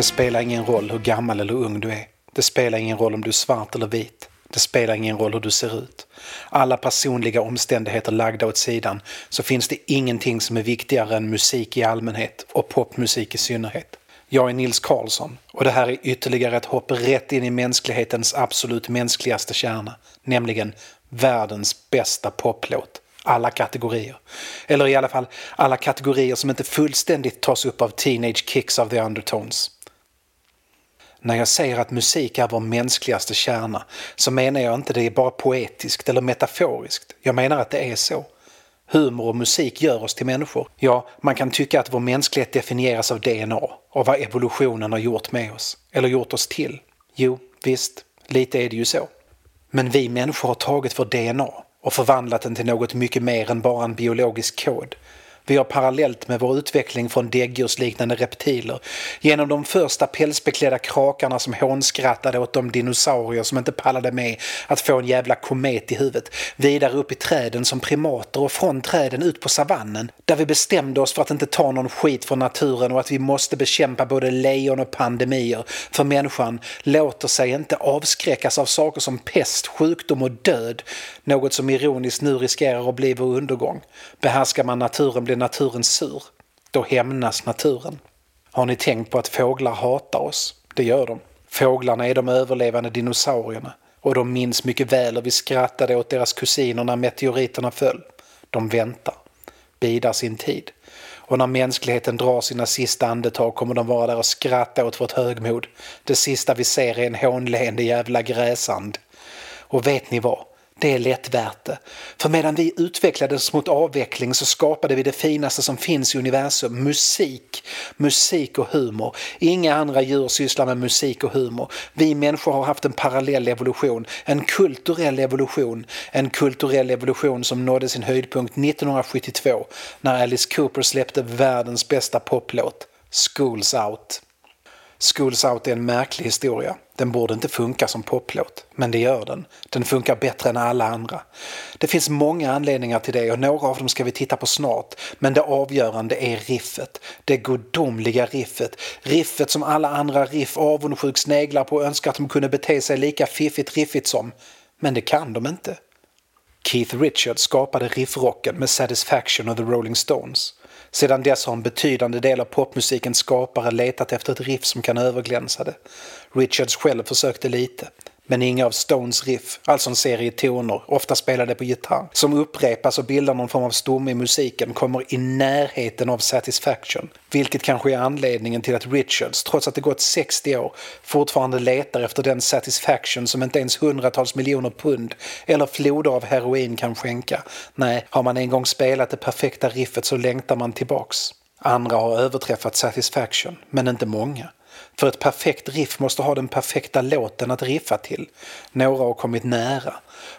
Det spelar ingen roll hur gammal eller ung du är. Det spelar ingen roll om du är svart eller vit. Det spelar ingen roll hur du ser ut. Alla personliga omständigheter lagda åt sidan så finns det ingenting som är viktigare än musik i allmänhet och popmusik i synnerhet. Jag är Nils Karlsson och det här är ytterligare ett hopp rätt in i mänsklighetens absolut mänskligaste kärna, nämligen världens bästa poplåt. Alla kategorier. Eller i alla fall alla kategorier som inte fullständigt tas upp av Teenage Kicks of the Undertones. När jag säger att musik är vår mänskligaste kärna så menar jag inte det är bara poetiskt eller metaforiskt. Jag menar att det är så. Humor och musik gör oss till människor. Ja, man kan tycka att vår mänsklighet definieras av DNA och vad evolutionen har gjort med oss. Eller gjort oss till. Jo, visst, lite är det ju så. Men vi människor har tagit vår DNA och förvandlat den till något mycket mer än bara en biologisk kod. Vi har parallellt med vår utveckling från däggdjursliknande reptiler. Genom de första pälsbeklädda krakarna som hånskrattade åt de dinosaurier som inte pallade med att få en jävla komet i huvudet, vidare upp i träden som primater och från träden ut på savannen där vi bestämde oss för att inte ta någon skit från naturen och att vi måste bekämpa både lejon och pandemier. För människan låter sig inte avskräckas av saker som pest, sjukdom och död, något som ironiskt nu riskerar att bli vår undergång. Behärskar man naturen blir naturen sur. Då hämnas naturen. Har ni tänkt på att fåglar hatar oss? Det gör de. Fåglarna är de överlevande dinosaurierna och de minns mycket väl hur vi skrattade åt deras kusiner när meteoriterna föll. De väntar, bidar sin tid. Och när mänskligheten drar sina sista andetag kommer de vara där och skratta åt vårt högmod. Det sista vi ser är en hånleende jävla gräsand. Och vet ni vad? Det är lätt värt det. För medan vi utvecklades mot avveckling så skapade vi det finaste som finns i universum, musik. Musik och humor. Inga andra djur sysslar med musik och humor. Vi människor har haft en parallell evolution, en kulturell evolution. En kulturell evolution som nådde sin höjdpunkt 1972 när Alice Cooper släppte världens bästa poplåt, Schools Out. Schools Out är en märklig historia. Den borde inte funka som poplåt, men det gör den. Den funkar bättre än alla andra. Det finns många anledningar till det och några av dem ska vi titta på snart. Men det avgörande är riffet. Det gudomliga riffet. Riffet som alla andra riff avundsjukt sneglar på och önskar att de kunde bete sig lika fiffigt riffigt som. Men det kan de inte. Keith Richards skapade riffrocken med Satisfaction och The Rolling Stones. Sedan dess har en betydande del av popmusikens skapare letat efter ett riff som kan överglänsa det. Richards själv försökte lite. Men inga av Stones riff, alltså en serie toner, ofta spelade på gitarr, som upprepas och bildar någon form av stomme i musiken kommer i närheten av Satisfaction. Vilket kanske är anledningen till att Richards, trots att det gått 60 år, fortfarande letar efter den Satisfaction som inte ens hundratals miljoner pund eller floder av heroin kan skänka. Nej, har man en gång spelat det perfekta riffet så längtar man tillbaks. Andra har överträffat Satisfaction, men inte många. För ett perfekt riff måste ha den perfekta låten att riffa till. Några har kommit nära.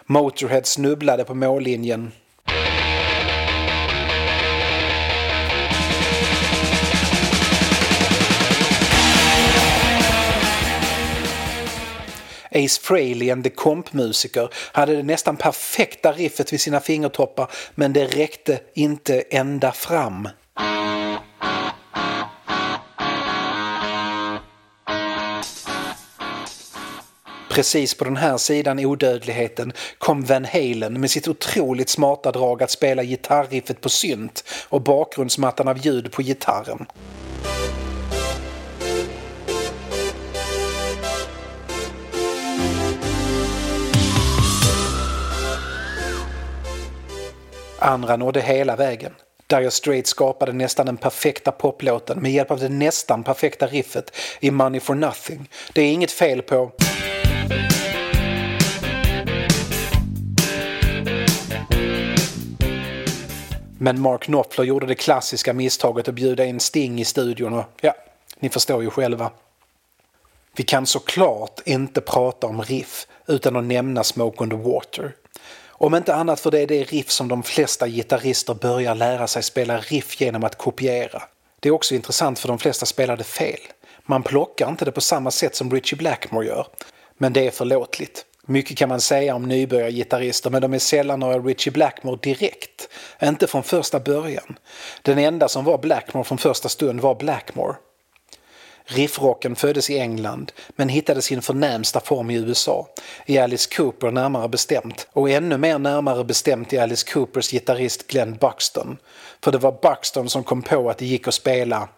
Motorhead snubblade på mållinjen Ace Frehley, en The Comp-musiker, hade det nästan perfekta riffet vid sina fingertoppar men det räckte inte ända fram. Precis på den här sidan odödligheten kom Van Halen med sitt otroligt smarta drag att spela gitarriffet på synt och bakgrundsmattan av ljud på gitarren. Andra nådde hela vägen. Dire Straits skapade nästan den perfekta poplåten med hjälp av det nästan perfekta riffet i Money for Nothing. Det är inget fel på Men Mark Knopfler gjorde det klassiska misstaget att bjuda in Sting i studion och ja, ni förstår ju själva. Vi kan såklart inte prata om riff utan att nämna Smoke on the Water. Om inte annat för det är det riff som de flesta gitarrister börjar lära sig spela riff genom att kopiera. Det är också intressant för de flesta spelade fel. Man plockar inte det på samma sätt som Richie Blackmore gör. Men det är förlåtligt. Mycket kan man säga om nybörjargitarrister men de är sällan några Richie Blackmore direkt. Inte från första början. Den enda som var Blackmore från första stund var Blackmore. Riffrocken föddes i England men hittade sin förnämsta form i USA, i Alice Cooper närmare bestämt och ännu mer närmare bestämt i Alice Coopers gitarrist Glenn Buxton. För det var Buxton som kom på att det gick att spela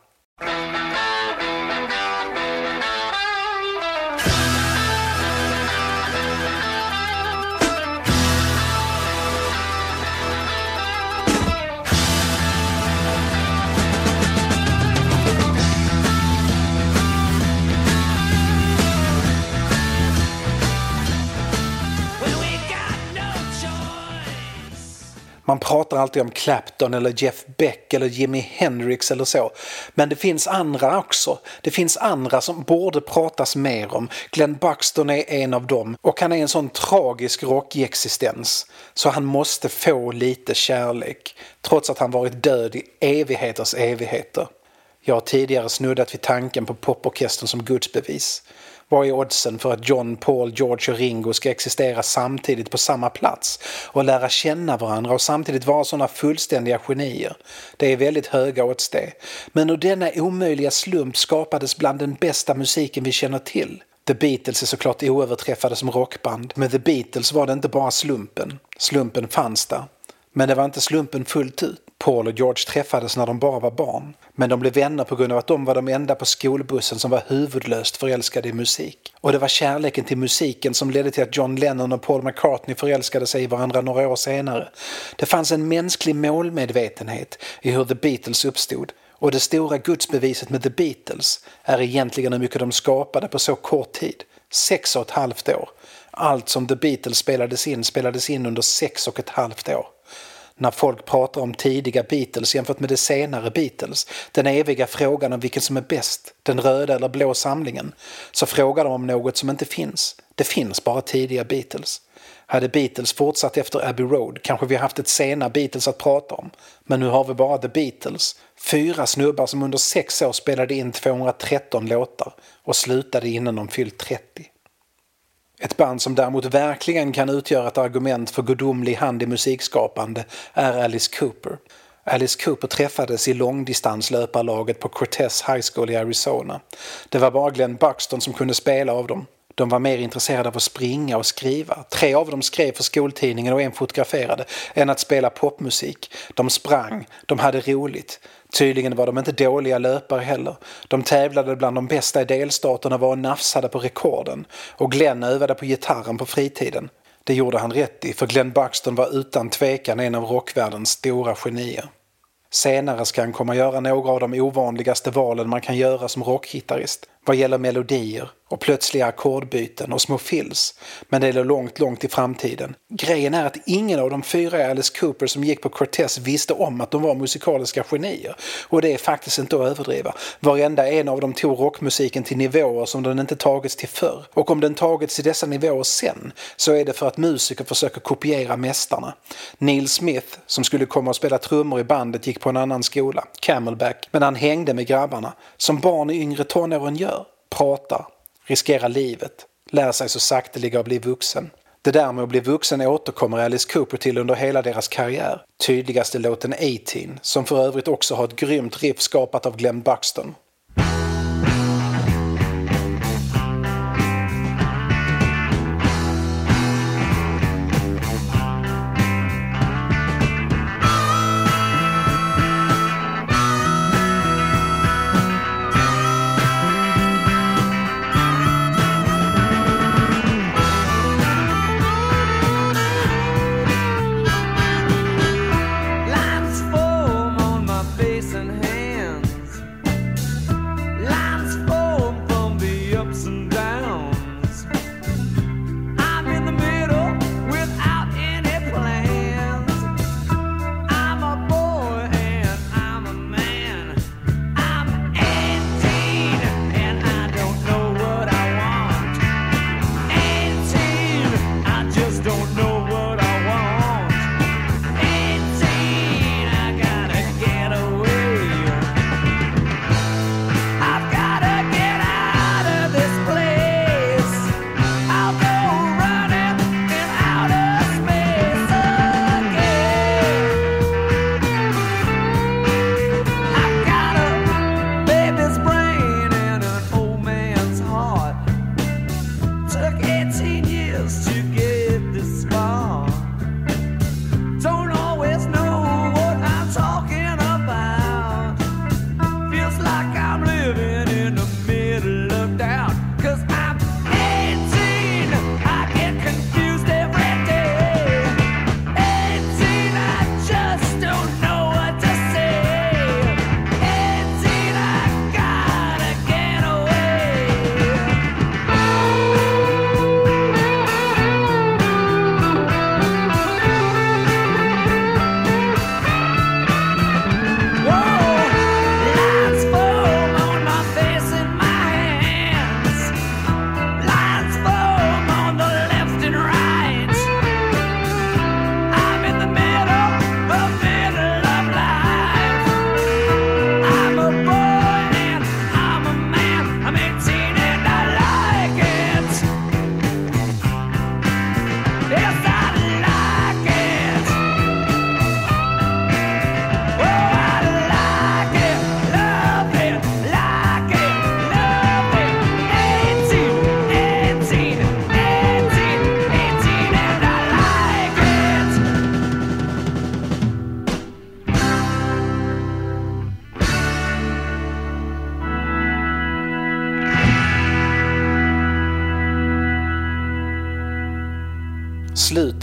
Man pratar alltid om Clapton eller Jeff Beck eller Jimi Hendrix eller så. Men det finns andra också. Det finns andra som borde pratas mer om. Glenn Buxton är en av dem och han är en sån tragisk rockig existens så han måste få lite kärlek trots att han varit död i evigheters evigheter. Jag har tidigare snuddat vid tanken på poporkestern som gudsbevis. Vad är oddsen för att John, Paul, George och Ringo ska existera samtidigt på samma plats och lära känna varandra och samtidigt vara sådana fullständiga genier? Det är väldigt höga odds det. Men ur denna omöjliga slump skapades bland den bästa musiken vi känner till. The Beatles är såklart oöverträffade som rockband, men The Beatles var det inte bara slumpen. Slumpen fanns där. Men det var inte slumpen fullt ut. Paul och George träffades när de bara var barn. Men de blev vänner på grund av att de var de enda på skolbussen som var huvudlöst förälskade i musik. Och det var kärleken till musiken som ledde till att John Lennon och Paul McCartney förälskade sig i varandra några år senare. Det fanns en mänsklig målmedvetenhet i hur The Beatles uppstod. Och det stora gudsbeviset med The Beatles är egentligen hur mycket de skapade på så kort tid. Sex och ett halvt år. Allt som The Beatles spelades in spelades in under sex och ett halvt år när folk pratar om tidiga Beatles jämfört med de senare Beatles, den eviga frågan om vilken som är bäst, den röda eller blå samlingen, så frågar de om något som inte finns. Det finns bara tidiga Beatles. Hade Beatles fortsatt efter Abbey Road kanske vi haft ett sena Beatles att prata om. Men nu har vi bara The Beatles. Fyra snubbar som under sex år spelade in 213 låtar och slutade innan de fyllt 30. Ett band som däremot verkligen kan utgöra ett argument för gudomlig hand i musikskapande är Alice Cooper. Alice Cooper träffades i långdistanslöparlaget på Cortez High School i Arizona. Det var bara Glenn Buxton som kunde spela av dem. De var mer intresserade av att springa och skriva. Tre av dem skrev för skoltidningen och en fotograferade, än att spela popmusik. De sprang, de hade roligt. Tydligen var de inte dåliga löpare heller. De tävlade bland de bästa i delstaterna och var och nafsade på rekorden. Och Glenn övade på gitarren på fritiden. Det gjorde han rätt i, för Glenn Buxton var utan tvekan en av rockvärldens stora genier. Senare ska han komma göra några av de ovanligaste valen man kan göra som rockgitarrist vad gäller melodier och plötsliga ackordbyten och små fills. Men det är långt, långt i framtiden. Grejen är att ingen av de fyra i Alice Cooper som gick på Cortez visste om att de var musikaliska genier. Och det är faktiskt inte att överdriva. Varenda en av dem tog rockmusiken till nivåer som den inte tagits till förr. Och om den tagits till dessa nivåer sen så är det för att musiker försöker kopiera mästarna. Neil Smith, som skulle komma och spela trummor i bandet, gick på en annan skola, Camelback, men han hängde med grabbarna, som barn i yngre tonåren gör pratar, riskerar livet, lär sig så sakteliga att bli vuxen. Det där med att bli vuxen återkommer Alice Cooper till under hela deras karriär. Tydligaste låten 18, som för övrigt också har ett grymt riff skapat av Glenn Buxton. close.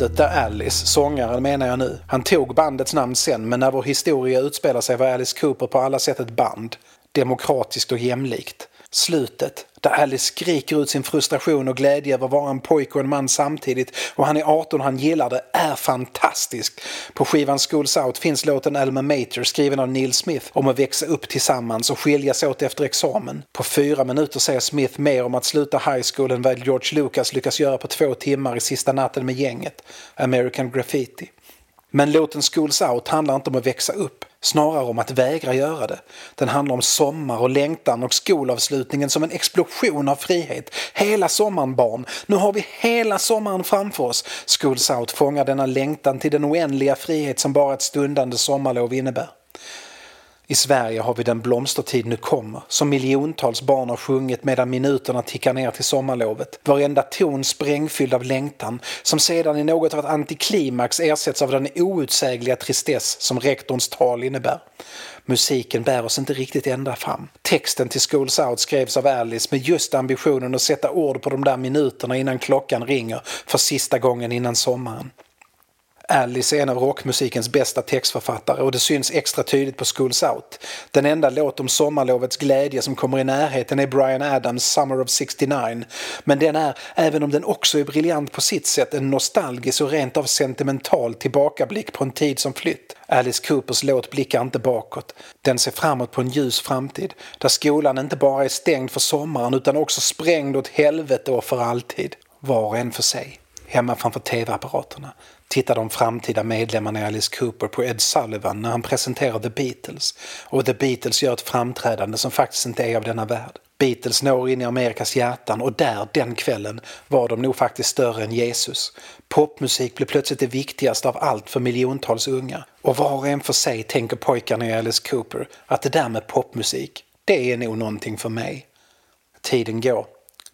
Slutet där Alice, sångaren menar jag nu, han tog bandets namn sen men när vår historia utspelar sig var Alice Cooper på alla sätt ett band. Demokratiskt och jämlikt. Slutet, där Alice skriker ut sin frustration och glädje över att vara en pojke och en man samtidigt och han är 18 och han gillar det, är fantastiskt. På skivan Schools Out finns låten Alma Mater skriven av Neil Smith om att växa upp tillsammans och skiljas åt efter examen. På fyra minuter säger Smith mer om att sluta high school än vad George Lucas lyckas göra på två timmar i Sista natten med gänget, American Graffiti. Men låten Schools Out handlar inte om att växa upp, snarare om att vägra göra det. Den handlar om sommar och längtan och skolavslutningen som en explosion av frihet. Hela sommaren barn, nu har vi hela sommaren framför oss. Schools Out fångar denna längtan till den oändliga frihet som bara ett stundande sommarlov innebär. I Sverige har vi Den blomstertid nu kommer som miljontals barn har sjungit medan minuterna tickar ner till sommarlovet. Varenda ton sprängfylld av längtan som sedan i något av ett antiklimax ersätts av den outsägliga tristess som rektorns tal innebär. Musiken bär oss inte riktigt ända fram. Texten till Schools Out skrevs av Alice med just ambitionen att sätta ord på de där minuterna innan klockan ringer för sista gången innan sommaren. Alice är en av rockmusikens bästa textförfattare och det syns extra tydligt på Schools Out. Den enda låt om sommarlovets glädje som kommer i närheten är Brian Adams Summer of 69. Men den är, även om den också är briljant på sitt sätt, en nostalgisk och rent av sentimental tillbakablick på en tid som flytt. Alice Coopers låt blickar inte bakåt. Den ser framåt på en ljus framtid där skolan inte bara är stängd för sommaren utan också sprängd åt helvete och för alltid. Var och en för sig hemma framför tv-apparaterna tittar de framtida medlemmarna i Alice Cooper på Ed Sullivan när han presenterar The Beatles och The Beatles gör ett framträdande som faktiskt inte är av denna värld. Beatles når in i Amerikas hjärtan och där, den kvällen, var de nog faktiskt större än Jesus. Popmusik blev plötsligt det viktigaste av allt för miljontals unga. Och var och en för sig tänker pojkarna i Alice Cooper att det där med popmusik, det är nog någonting för mig. Tiden går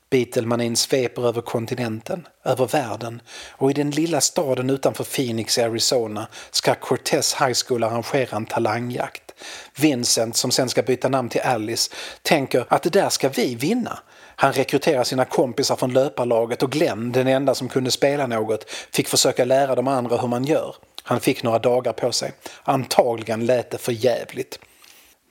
Beatlemanin sveper över kontinenten, över världen och i den lilla staden utanför Phoenix, i Arizona ska Cortez High School arrangera en talangjakt. Vincent, som sen ska byta namn till Alice, tänker att det där ska vi vinna. Han rekryterar sina kompisar från löparlaget och Glenn, den enda som kunde spela något, fick försöka lära de andra hur man gör. Han fick några dagar på sig. Antagligen lät det för jävligt.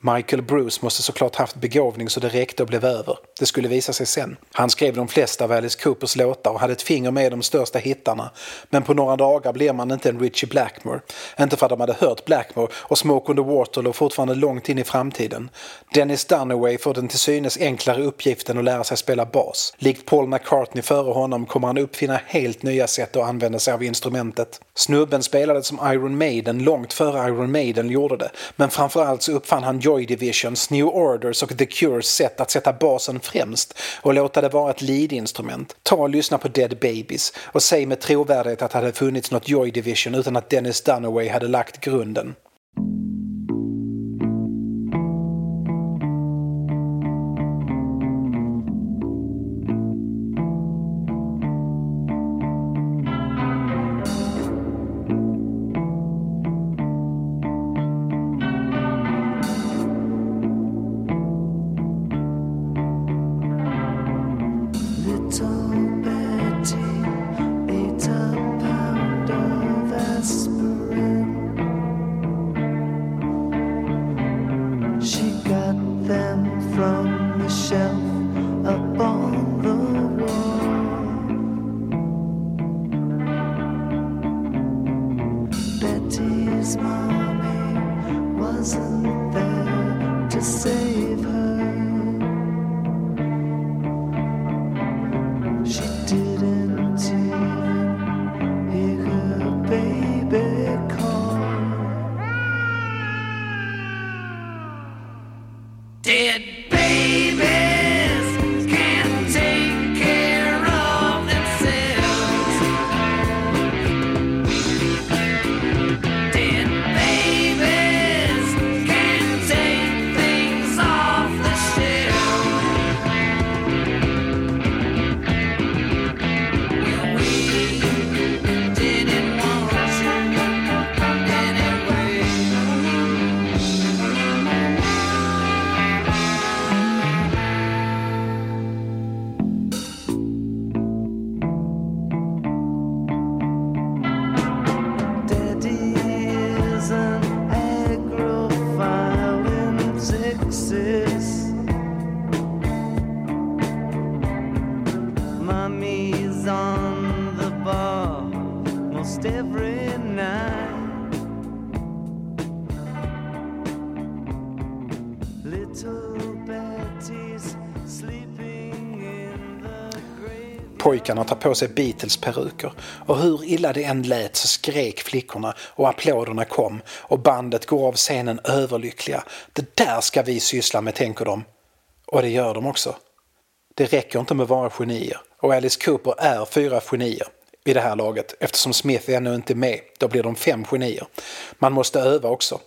Michael Bruce måste såklart haft begåvning så det räckte och blev över. Det skulle visa sig sen. Han skrev de flesta av Alice Coopers låtar och hade ett finger med de största hittarna. Men på några dagar blev man inte en Richie Blackmore. Inte för att de hade hört Blackmore och Smoke on the Water låg fortfarande långt in i framtiden. Dennis Dunaway får den till synes enklare uppgiften att lära sig spela bas. Likt Paul McCartney före honom kommer han uppfinna helt nya sätt att använda sig av instrumentet. Snubben spelade som Iron Maiden långt före Iron Maiden gjorde det. Men framförallt så uppfann han Joy Divisions, New Orders och The Cures sätt att sätta basen främst och låta det vara ett lead-instrument. Ta och lyssna på Dead Babies och säg med trovärdighet att det hade funnits något Joy Division utan att Dennis Dunaway hade lagt grunden. 走。Pojkarna ta på sig Beatles-peruker och hur illa det än lät så skrek flickorna och applåderna kom och bandet går av scenen överlyckliga. Det där ska vi syssla med, tänker de. Och det gör de också. Det räcker inte med att vara genier och Alice Cooper är fyra genier vid det här laget. Eftersom Smith ännu inte är med, då blir de fem genier. Man måste öva också.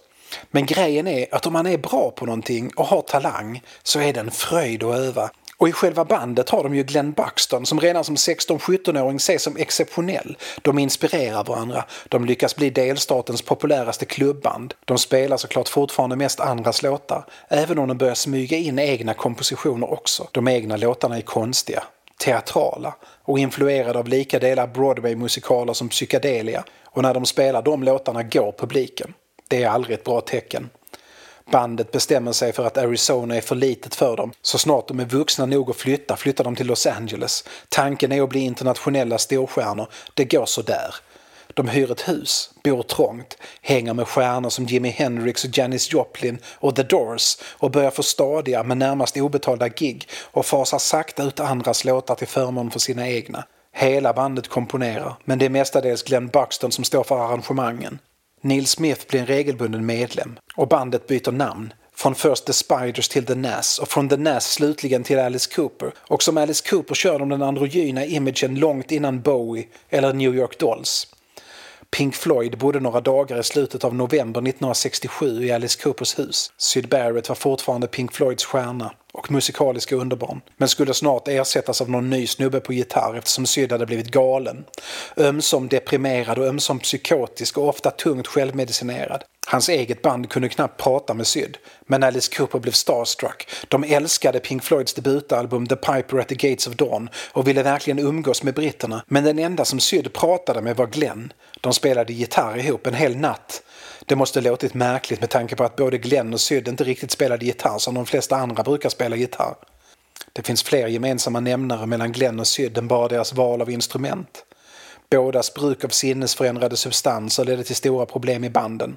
Men grejen är att om man är bra på någonting och har talang så är det en fröjd att öva. Och i själva bandet har de ju Glenn Buxton som redan som 16-17-åring ses som exceptionell. De inspirerar varandra. De lyckas bli delstatens populäraste klubband. De spelar såklart fortfarande mest andras låtar, även om de börjar smyga in egna kompositioner också. De egna låtarna är konstiga, teatrala och influerade av lika delar Broadway-musikaler som psykedelia. Och när de spelar de låtarna går publiken. Det är aldrig ett bra tecken. Bandet bestämmer sig för att Arizona är för litet för dem. Så snart de är vuxna nog att flytta flyttar de till Los Angeles. Tanken är att bli internationella storstjärnor. Det går så där. De hyr ett hus, bor trångt, hänger med stjärnor som Jimi Hendrix och Janis Joplin och The Doors och börjar få stadiga men närmast obetalda gig och fasar sakta ut andras låtar till förmån för sina egna. Hela bandet komponerar, men det är mestadels Glenn Buxton som står för arrangemangen. Neil Smith blir en regelbunden medlem och bandet byter namn från först The Spiders till The Nas och från The Nas slutligen till Alice Cooper. Och som Alice Cooper kör de den androgyna imagen långt innan Bowie eller New York Dolls. Pink Floyd bodde några dagar i slutet av november 1967 i Alice Coopers hus. Syd Barrett var fortfarande Pink Floyds stjärna och musikaliska underbarn, men skulle snart ersättas av någon ny snubbe på gitarr eftersom Syd hade blivit galen. Ömsom deprimerad och ömsom psykotisk och ofta tungt självmedicinerad. Hans eget band kunde knappt prata med Syd, men Alice Cooper blev starstruck. De älskade Pink Floyds debutalbum The Piper at the Gates of Dawn och ville verkligen umgås med britterna, men den enda som Syd pratade med var Glenn. De spelade gitarr ihop en hel natt. Det måste låtit märkligt med tanke på att både Glenn och Syd inte riktigt spelade gitarr som de flesta andra brukar spela gitarr. Det finns fler gemensamma nämnare mellan Glenn och Syd än bara deras val av instrument. Bådas bruk av sinnesförändrade substanser ledde till stora problem i banden.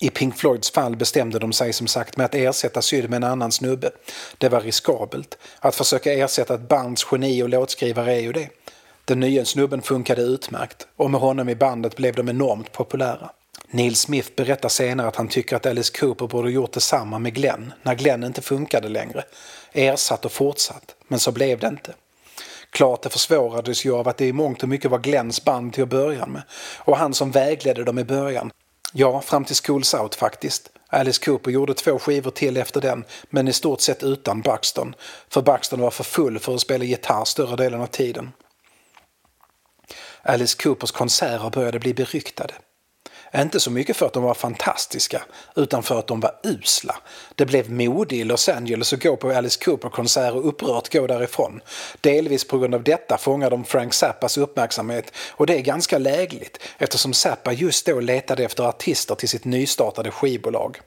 I Pink Floyds fall bestämde de sig som sagt med att ersätta Syd med en annan snubbe. Det var riskabelt. Att försöka ersätta ett bands geni och låtskrivare är ju det. Den nya snubben funkade utmärkt och med honom i bandet blev de enormt populära. Neil Smith berättar senare att han tycker att Alice Cooper borde gjort detsamma med Glenn när Glenn inte funkade längre. Ersatt och fortsatt, men så blev det inte. Klart det försvårades ju av att det i mångt och mycket var Glenns band till att börja med och han som vägledde dem i början. Ja, fram till Schools Out faktiskt. Alice Cooper gjorde två skivor till efter den, men i stort sett utan Buxton. För Buxton var för full för att spela gitarr större delen av tiden. Alice Coopers konserter började bli beryktade. Inte så mycket för att de var fantastiska, utan för att de var usla. Det blev mode i Los Angeles att gå på Alice Cooper-konsert och upprört gå därifrån. Delvis på grund av detta fångar de Frank Zappas uppmärksamhet och det är ganska lägligt eftersom Zappa just då letade efter artister till sitt nystartade skivbolag.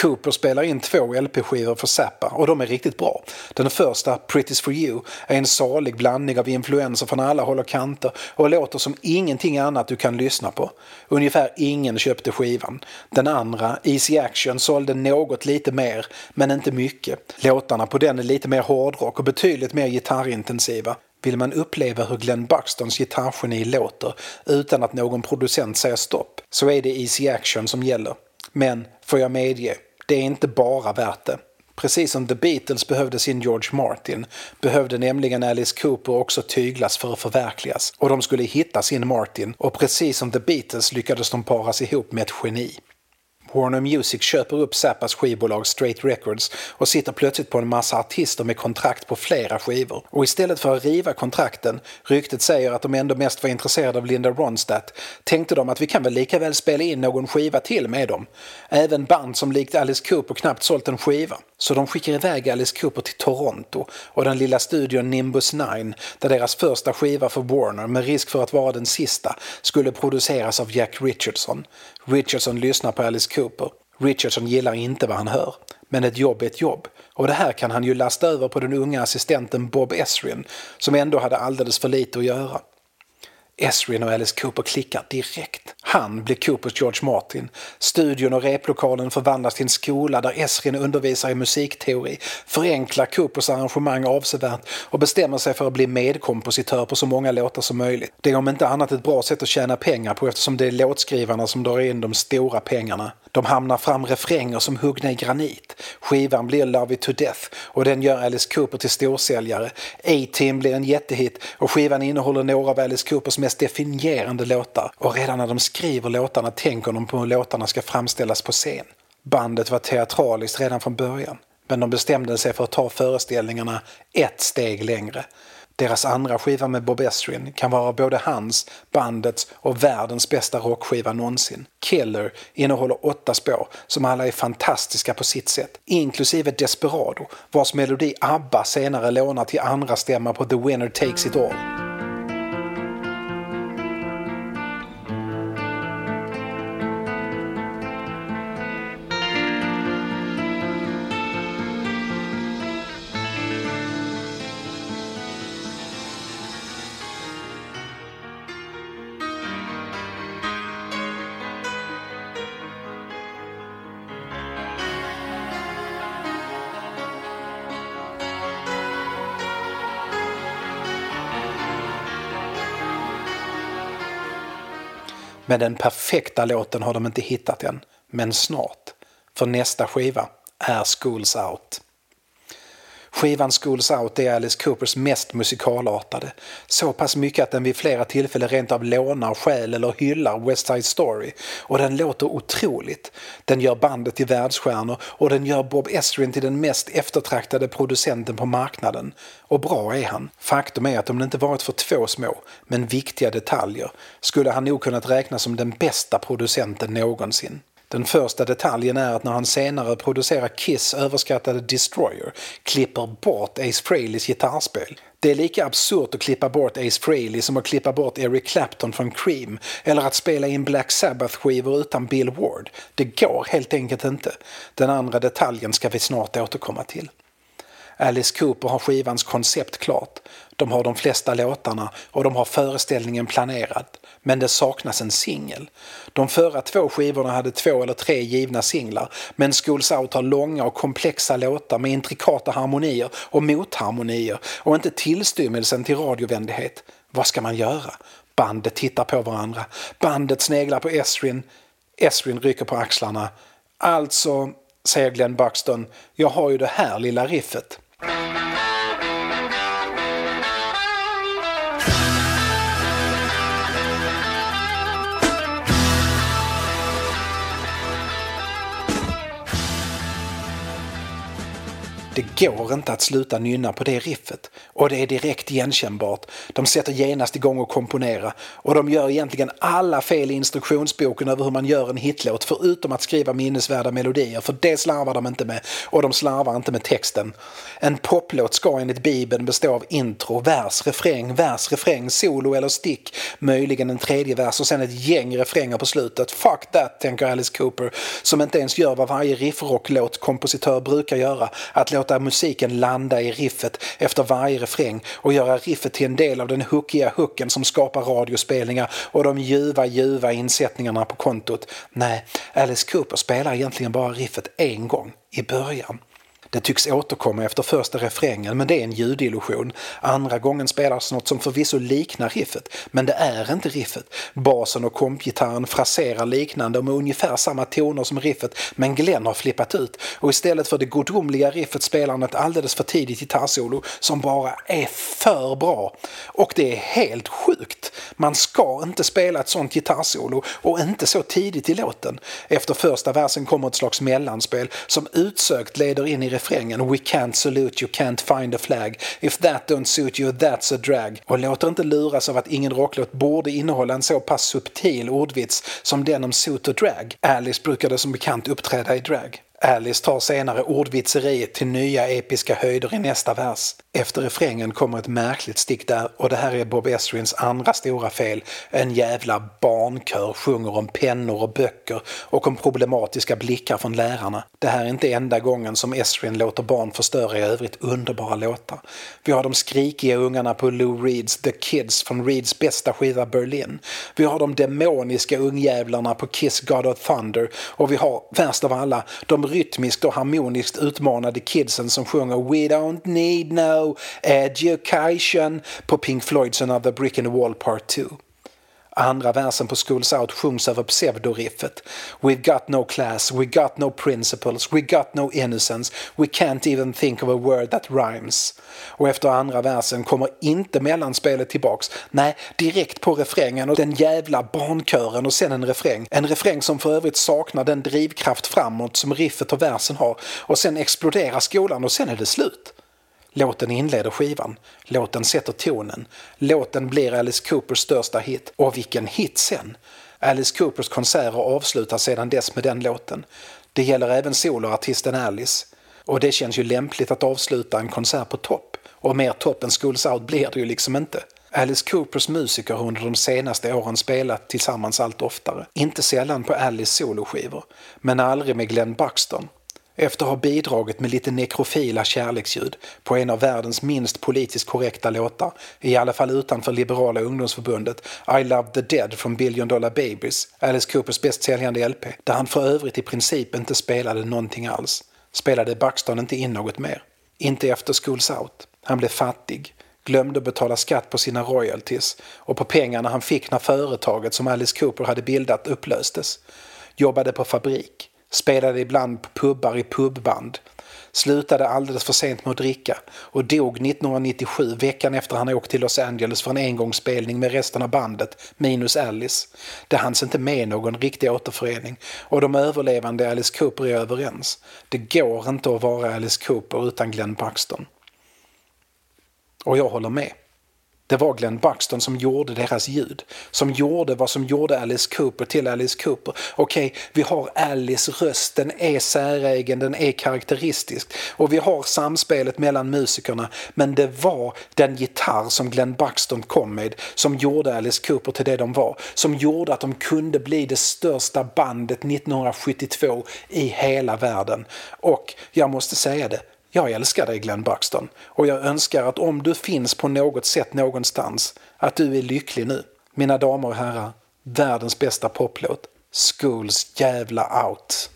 Cooper spelar in två LP-skivor för Zappa och de är riktigt bra. Den första, Pretty's for you, är en salig blandning av influenser från alla håll och kanter och låter som ingenting annat du kan lyssna på. Ungefär ingen köpte skivan. Den andra, Easy Action, sålde något lite mer, men inte mycket. Låtarna på den är lite mer hårdrock och betydligt mer gitarrintensiva. Vill man uppleva hur Glenn Buxtons gitarrgeni låter utan att någon producent säger stopp så är det Easy Action som gäller. Men, får jag medge, det är inte bara värt det. Precis som The Beatles behövde sin George Martin behövde nämligen Alice Cooper också tyglas för att förverkligas och de skulle hitta sin Martin och precis som The Beatles lyckades de paras ihop med ett geni. Warner Music köper upp Zappas skivbolag Straight Records och sitter plötsligt på en massa artister med kontrakt på flera skivor. Och istället för att riva kontrakten, ryktet säger att de ändå mest var intresserade av Linda Ronstadt, tänkte de att vi kan väl lika väl spela in någon skiva till med dem. Även band som likt Alice Cooper knappt sålt en skiva. Så de skickar iväg Alice Cooper till Toronto och den lilla studion Nimbus 9 där deras första skiva för Warner med risk för att vara den sista skulle produceras av Jack Richardson. Richardson lyssnar på Alice Cooper. Richardson gillar inte vad han hör. Men ett jobb är ett jobb. Och det här kan han ju lasta över på den unga assistenten Bob Esrin som ändå hade alldeles för lite att göra. Esrin och Alice Cooper klickar direkt. Han blir Coopers George Martin. Studion och replokalen förvandlas till en skola där Esrin undervisar i musikteori, förenklar Coopers arrangemang avsevärt och bestämmer sig för att bli medkompositör på så många låtar som möjligt. Det är om inte annat ett bra sätt att tjäna pengar på eftersom det är låtskrivarna som drar in de stora pengarna. De hamnar fram refränger som huggna i granit. Skivan blir Love It To Death och den gör Alice Cooper till storsäljare. A-Team blir en jättehit och skivan innehåller några av Alice Coopers mest definierande låtar. Och redan när de skriver låtarna tänker de på hur låtarna ska framställas på scen. Bandet var teatraliskt redan från början. Men de bestämde sig för att ta föreställningarna ett steg längre. Deras andra skiva med Bob Ezrin kan vara både hans, bandets och världens bästa rockskiva någonsin. Killer innehåller åtta spår som alla är fantastiska på sitt sätt, inklusive Desperado vars melodi ABBA senare lånar till andra stämma på The Winner Takes It All. Men den perfekta låten har de inte hittat än. Men snart. För nästa skiva är Schools Out. Skivan Schools Out är Alice Coopers mest musikalartade. Så pass mycket att den vid flera tillfällen rent av lånar, stjäl eller hyllar West Side Story. Och den låter otroligt. Den gör bandet till världsstjärnor och den gör Bob Estrin till den mest eftertraktade producenten på marknaden. Och bra är han. Faktum är att om det inte varit för två små, men viktiga detaljer skulle han nog kunnat räknas som den bästa producenten någonsin. Den första detaljen är att när han senare producerar Kiss överskattade Destroyer klipper bort Ace Frehleys gitarrspel. Det är lika absurt att klippa bort Ace Frehley som att klippa bort Eric Clapton från Cream eller att spela in Black Sabbath-skivor utan Bill Ward. Det går helt enkelt inte. Den andra detaljen ska vi snart återkomma till. Alice Cooper har skivans koncept klart. De har de flesta låtarna och de har föreställningen planerad. Men det saknas en singel. De förra två skivorna hade två eller tre givna singlar men Schools Out har långa och komplexa låtar med intrikata harmonier och motharmonier och inte tillstymmelsen till radiovänlighet. Vad ska man göra? Bandet tittar på varandra. Bandet sneglar på Esrin. Esrin rycker på axlarna. Alltså, säger Glenn Buxton, jag har ju det här lilla riffet. Det går inte att sluta nynna på det riffet och det är direkt igenkännbart. De sätter genast igång och komponera och de gör egentligen alla fel i instruktionsboken över hur man gör en hitlåt förutom att skriva minnesvärda melodier för det slarvar de inte med och de slarvar inte med texten. En poplåt ska enligt bibeln bestå av intro, vers, refräng, vers, refräng, solo eller stick, möjligen en tredje vers och sen ett gäng refränger på slutet. Fuck that, tänker Alice Cooper, som inte ens gör vad varje riffrocklåt kompositör brukar göra, att låta musiken landa i riffet efter varje refräng och göra riffet till en del av den hookiga hooken som skapar radiospelningar och de ljuva, ljuva insättningarna på kontot. Nej, Alice Cooper spelar egentligen bara riffet en gång, i början. Det tycks återkomma efter första refrängen men det är en ljudillusion. Andra gången spelas något som förvisso liknar riffet, men det är inte riffet. Basen och kompgitarren fraserar liknande och med ungefär samma toner som riffet men Glenn har flippat ut och istället för det godomliga riffet spelar han ett alldeles för tidigt gitarrsolo som bara är för bra. Och det är helt sjukt! Man ska inte spela ett sånt gitarrsolo och inte så tidigt i låten. Efter första versen kommer ett slags mellanspel som utsökt leder in i refrängen We can't salute you can't find a flag If that don't suit you that's a drag och låter inte luras av att ingen rocklåt borde innehålla en så pass subtil ordvits som den om suit och drag. Alice brukade som bekant uppträda i drag. Alice tar senare ordvitseriet till nya episka höjder i nästa vers. Efter refrängen kommer ett märkligt stick där och det här är Bob Esrins andra stora fel. En jävla barnkör sjunger om pennor och böcker och om problematiska blickar från lärarna. Det här är inte enda gången som Esrin låter barn förstöra i övrigt underbara låtar. Vi har de skrikiga ungarna på Lou Reeds The Kids från Reeds bästa skiva Berlin. Vi har de demoniska ungjävlarna på Kiss God of Thunder och vi har, värst av alla, de rytmiskt och harmoniskt utmanade kidsen som sjunger We don't need no education på Pink Floyds Another Brick in the Wall Part 2. Andra versen på Schools Out sjungs över pseudoriffet. We've got no class, we got no principles, we got no innocence, we can't even think of a word that rhymes. Och efter andra versen kommer inte mellanspelet tillbaks. Nej, direkt på refrängen och den jävla barnkören och sen en refräng. En refräng som för övrigt saknar den drivkraft framåt som riffet och versen har. Och sen exploderar skolan och sen är det slut. Låten inleder skivan. Låten sätter tonen. Låten blir Alice Coopers största hit. Och vilken hit sen! Alice Coopers konserter avslutas sedan dess med den låten. Det gäller även soloartisten Alice. Och det känns ju lämpligt att avsluta en konsert på topp. Och mer topp än Schools Out blir det ju liksom inte. Alice Coopers musiker har under de senaste åren spelat tillsammans allt oftare. Inte sällan på Alice soloskivor, men aldrig med Glenn Buxton. Efter att ha bidragit med lite nekrofila kärleksljud på en av världens minst politiskt korrekta låtar, i alla fall utanför Liberala ungdomsförbundet, I Love the Dead från Billion Dollar Babies, Alice Coopers bäst säljande LP, där han för övrigt i princip inte spelade någonting alls, spelade Buxton inte in något mer. Inte efter Schools Out. Han blev fattig, glömde betala skatt på sina royalties och på pengarna han fick när företaget som Alice Cooper hade bildat upplöstes. Jobbade på fabrik, spelade ibland på pubbar i pubband, slutade alldeles för sent med att dricka och dog 1997 veckan efter han åkt till Los Angeles för en engångsspelning med resten av bandet, minus Alice. Det hanns inte med någon riktig återförening och de överlevande Alice Cooper är överens. Det går inte att vara Alice Cooper utan Glenn Paxton. Och jag håller med. Det var Glenn Buxton som gjorde deras ljud. Som gjorde vad som gjorde Alice Cooper till Alice Cooper. Okej, okay, vi har Alice röst, den är säregen, den är karaktäristisk. Och vi har samspelet mellan musikerna. Men det var den gitarr som Glenn Buxton kom med som gjorde Alice Cooper till det de var. Som gjorde att de kunde bli det största bandet 1972 i hela världen. Och jag måste säga det, jag älskar dig Glenn Buxton och jag önskar att om du finns på något sätt någonstans att du är lycklig nu. Mina damer och herrar, världens bästa poplåt. Schools jävla out.